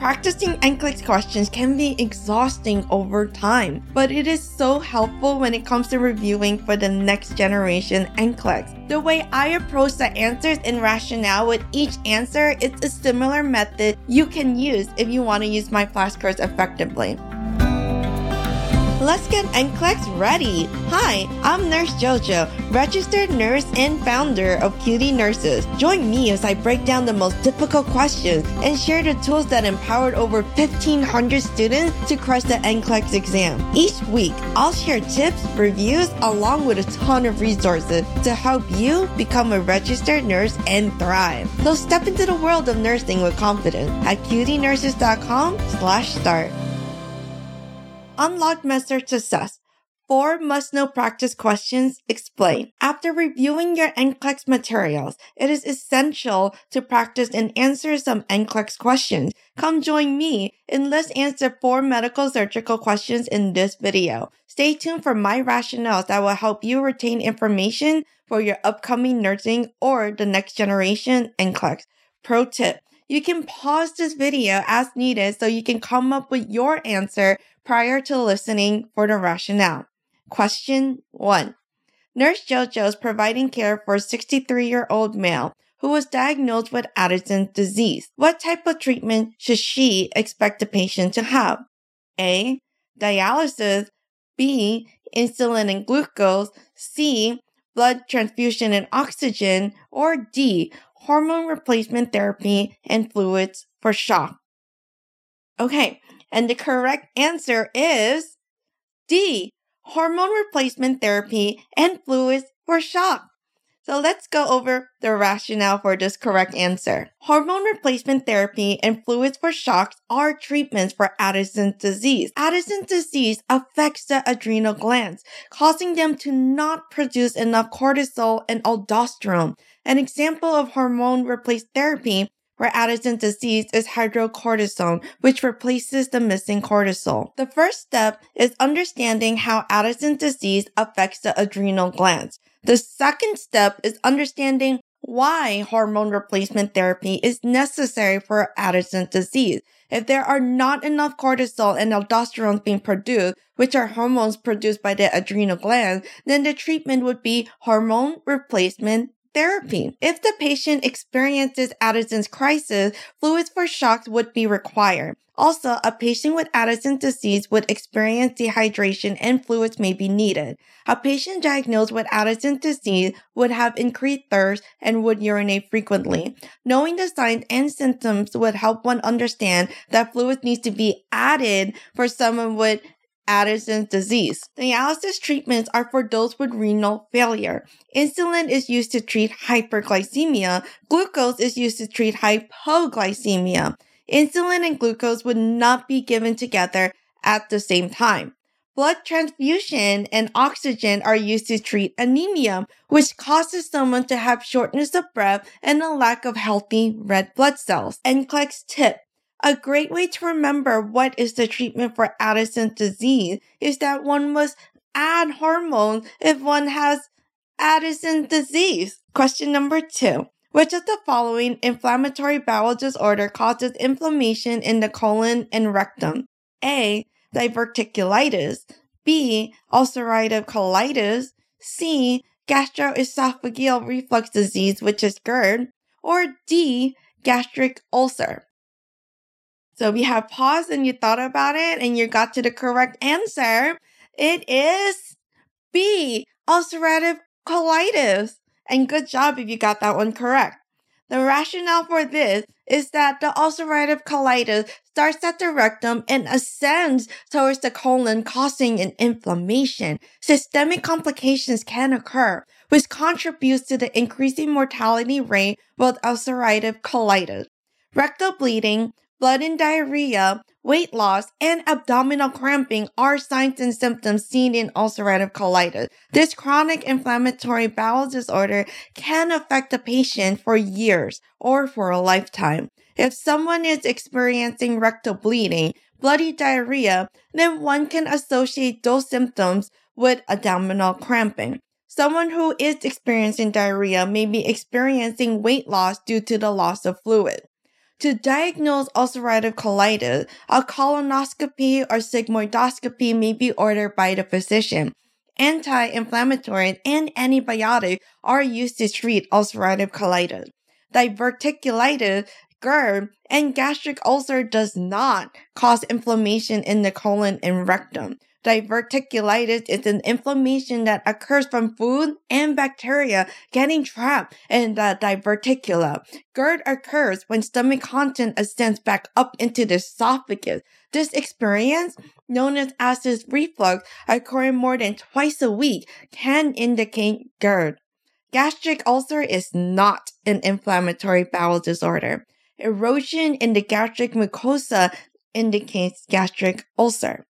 Practicing NCLEX questions can be exhausting over time, but it is so helpful when it comes to reviewing for the next generation NCLEX. The way I approach the answers and rationale with each answer is a similar method you can use if you want to use my flashcards effectively. Let's get NCLEX ready. Hi, I'm Nurse JoJo, registered nurse and founder of QD Nurses. Join me as I break down the most difficult questions and share the tools that empowered over 1,500 students to crush the NCLEX exam. Each week, I'll share tips, reviews, along with a ton of resources to help you become a registered nurse and thrive. So step into the world of nursing with confidence at qdnurses.com slash start. Unlock Med-Surg Success. Four must know practice questions explain. After reviewing your NCLEX materials, it is essential to practice and answer some NCLEX questions. Come join me and let's answer four medical surgical questions in this video. Stay tuned for my rationales that will help you retain information for your upcoming nursing or the next generation NCLEX. Pro tip. You can pause this video as needed so you can come up with your answer prior to listening for the rationale. Question 1. Nurse JoJo is providing care for a 63 year old male who was diagnosed with Addison's disease. What type of treatment should she expect the patient to have? A. Dialysis. B. Insulin and glucose. C. Blood transfusion and oxygen. Or D hormone replacement therapy, and fluids for shock. Okay, and the correct answer is D, hormone replacement therapy and fluids for shock. So let's go over the rationale for this correct answer. Hormone replacement therapy and fluids for shocks are treatments for Addison's disease. Addison's disease affects the adrenal glands, causing them to not produce enough cortisol and aldosterone. An example of hormone replaced therapy for Addison's disease is hydrocortisone, which replaces the missing cortisol. The first step is understanding how Addison's disease affects the adrenal glands. The second step is understanding why hormone replacement therapy is necessary for Addison's disease. If there are not enough cortisol and aldosterone being produced, which are hormones produced by the adrenal glands, then the treatment would be hormone replacement therapy. Mm-hmm. If the patient experiences Addison's crisis, fluids for shocks would be required. Also, a patient with Addison's disease would experience dehydration and fluids may be needed. A patient diagnosed with Addison's disease would have increased thirst and would urinate frequently. Knowing the signs and symptoms would help one understand that fluids needs to be added for someone with Addison's disease. Dialysis treatments are for those with renal failure. Insulin is used to treat hyperglycemia. Glucose is used to treat hypoglycemia. Insulin and glucose would not be given together at the same time. Blood transfusion and oxygen are used to treat anemia, which causes someone to have shortness of breath and a lack of healthy red blood cells. NCLEX tip. A great way to remember what is the treatment for Addison's disease is that one must add hormones if one has Addison's disease. Question number two. Which of the following inflammatory bowel disorder causes inflammation in the colon and rectum? A. Diverticulitis. B. Ulcerative colitis. C. Gastroesophageal reflux disease, which is GERD. Or D. Gastric ulcer. So you have paused and you thought about it and you got to the correct answer, it is B, ulcerative colitis. And good job if you got that one correct. The rationale for this is that the ulcerative colitis starts at the rectum and ascends towards the colon, causing an inflammation. Systemic complications can occur, which contributes to the increasing mortality rate with ulcerative colitis. Rectal bleeding, blood and diarrhea, weight loss, and abdominal cramping are signs and symptoms seen in ulcerative colitis. This chronic inflammatory bowel disorder can affect a patient for years or for a lifetime. If someone is experiencing rectal bleeding, bloody diarrhea, then one can associate those symptoms with abdominal cramping. Someone who is experiencing diarrhea may be experiencing weight loss due to the loss of fluid. To diagnose ulcerative colitis, a colonoscopy or sigmoidoscopy may be ordered by the physician. Anti-inflammatory and antibiotic are used to treat ulcerative colitis. Diverticulitis, GERD, and gastric ulcer does not cause inflammation in the colon and rectum. Diverticulitis is an inflammation that occurs from food and bacteria getting trapped in the diverticula. GERD occurs when stomach content ascends back up into the esophagus. This experience, known as acid reflux, occurring more than twice a week, can indicate GERD. Gastric ulcer is not an inflammatory bowel disorder. Erosion in the gastric mucosa indicates gastric ulcer.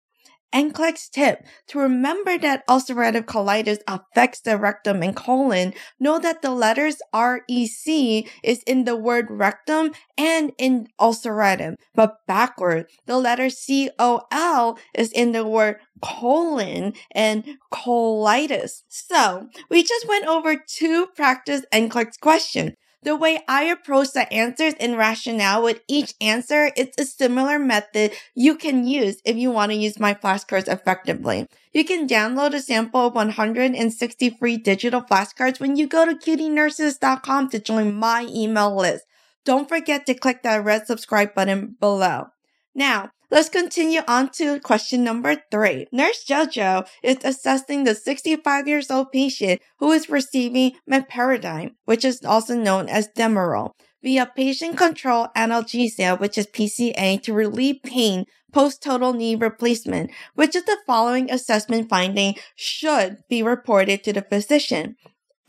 NCLEX tip to remember that ulcerative colitis affects the rectum and colon. Know that the letters REC is in the word rectum and in ulcerative, but backward. The letter COL is in the word colon and colitis. So we just went over two practice NCLEX questions. The way I approach the answers and rationale with each answer, it's a similar method you can use if you want to use my flashcards effectively. You can download a sample of 160 free digital flashcards when you go to qdnurses.com to join my email list. Don't forget to click that red subscribe button below. Now, let's continue on to question number three. Nurse Jojo is assessing the 65 years old patient who is receiving meperidine, which is also known as Demerol, via patient control analgesia, which is PCA, to relieve pain post total knee replacement, which of the following assessment finding should be reported to the physician?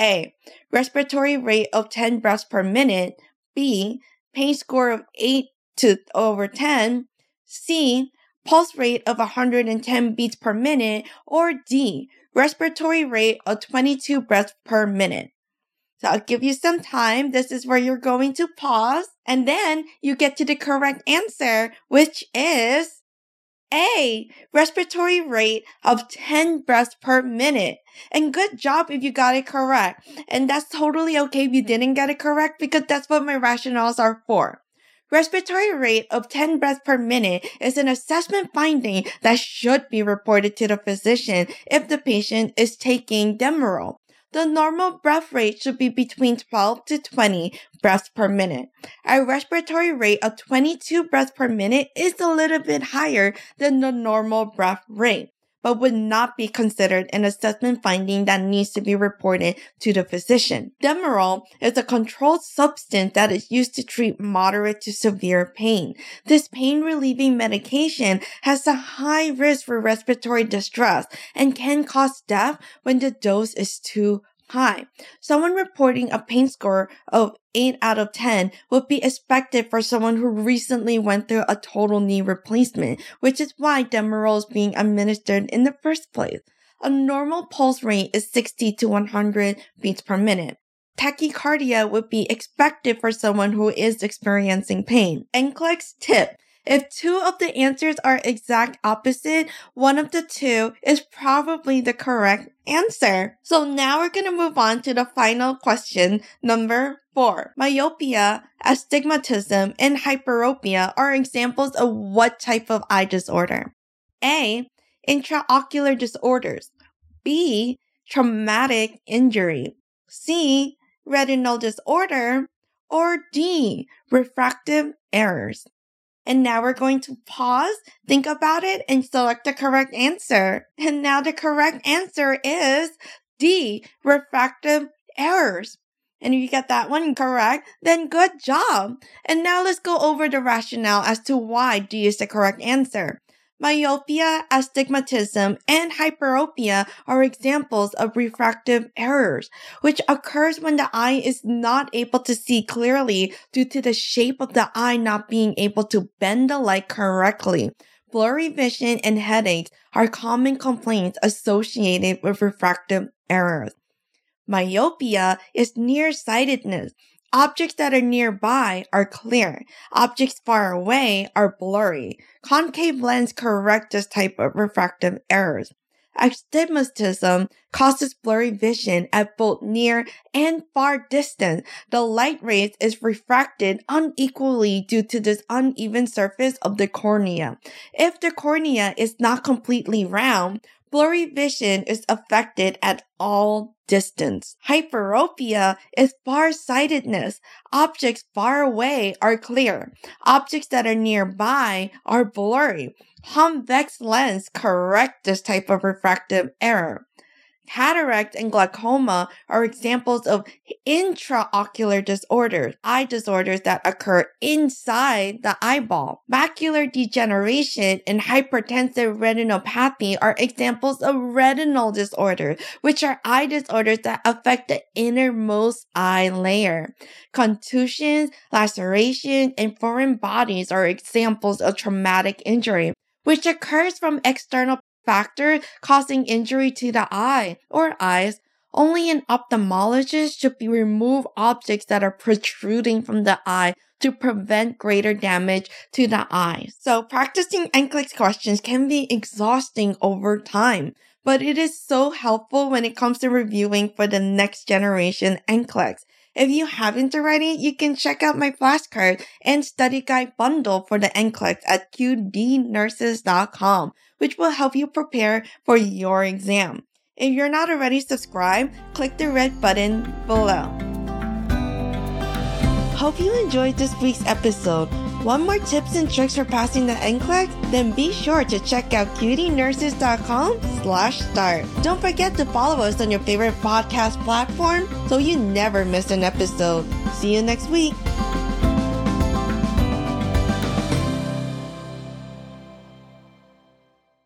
A. Respiratory rate of 10 breaths per minute. B. Pain score of 8 to over 10. C, pulse rate of 110 beats per minute, or D, respiratory rate of 22 breaths per minute. So I'll give you some time. This is where you're going to pause and then you get to the correct answer, which is A, respiratory rate of 10 breaths per minute. And good job if you got it correct. And that's totally okay if you didn't get it correct because that's what my rationales are for. Respiratory rate of 10 breaths per minute is an assessment finding that should be reported to the physician if the patient is taking Demerol. The normal breath rate should be between 12 to 20 breaths per minute. A respiratory rate of 22 breaths per minute is a little bit higher than the normal breath rate but would not be considered an assessment finding that needs to be reported to the physician. Demerol is a controlled substance that is used to treat moderate to severe pain. This pain relieving medication has a high risk for respiratory distress and can cause death when the dose is too high. Someone reporting a pain score of 8 out of 10 would be expected for someone who recently went through a total knee replacement, which is why Demerol is being administered in the first place. A normal pulse rate is 60 to 100 beats per minute. Tachycardia would be expected for someone who is experiencing pain. NCLEX tip if two of the answers are exact opposite, one of the two is probably the correct answer. So now we're going to move on to the final question, number four. Myopia, astigmatism, and hyperopia are examples of what type of eye disorder? A. Intraocular disorders. B. Traumatic injury. C. Retinal disorder. Or D. Refractive errors. And now we're going to pause, think about it, and select the correct answer. And now the correct answer is D, refractive errors. And if you get that one correct, then good job. And now let's go over the rationale as to why D is the correct answer. Myopia, astigmatism, and hyperopia are examples of refractive errors, which occurs when the eye is not able to see clearly due to the shape of the eye not being able to bend the light correctly. Blurry vision and headaches are common complaints associated with refractive errors. Myopia is nearsightedness, Objects that are nearby are clear. Objects far away are blurry. Concave lens correct this type of refractive errors. Astigmatism causes blurry vision at both near and far distance. The light rays is refracted unequally due to this uneven surface of the cornea. If the cornea is not completely round, blurry vision is affected at all distance. Hyperopia is farsightedness. Objects far away are clear. Objects that are nearby are blurry. Convex lens correct this type of refractive error. Cataract and glaucoma are examples of intraocular disorders, eye disorders that occur inside the eyeball. Macular degeneration and hypertensive retinopathy are examples of retinal disorders, which are eye disorders that affect the innermost eye layer. Contusions, lacerations, and foreign bodies are examples of traumatic injury which occurs from external factor causing injury to the eye or eyes, only an ophthalmologist should be remove objects that are protruding from the eye to prevent greater damage to the eye. So practicing NCLEX questions can be exhausting over time, but it is so helpful when it comes to reviewing for the next generation NCLEX. If you haven't already, you can check out my flashcard and study guide bundle for the NCLEX at qdnurses.com, which will help you prepare for your exam. If you're not already subscribed, click the red button below. Hope you enjoyed this week's episode. Want more tips and tricks for passing the NCLEX? Then be sure to check out qdnurses.com slash start. Don't forget to follow us on your favorite podcast platform so you never miss an episode. See you next week.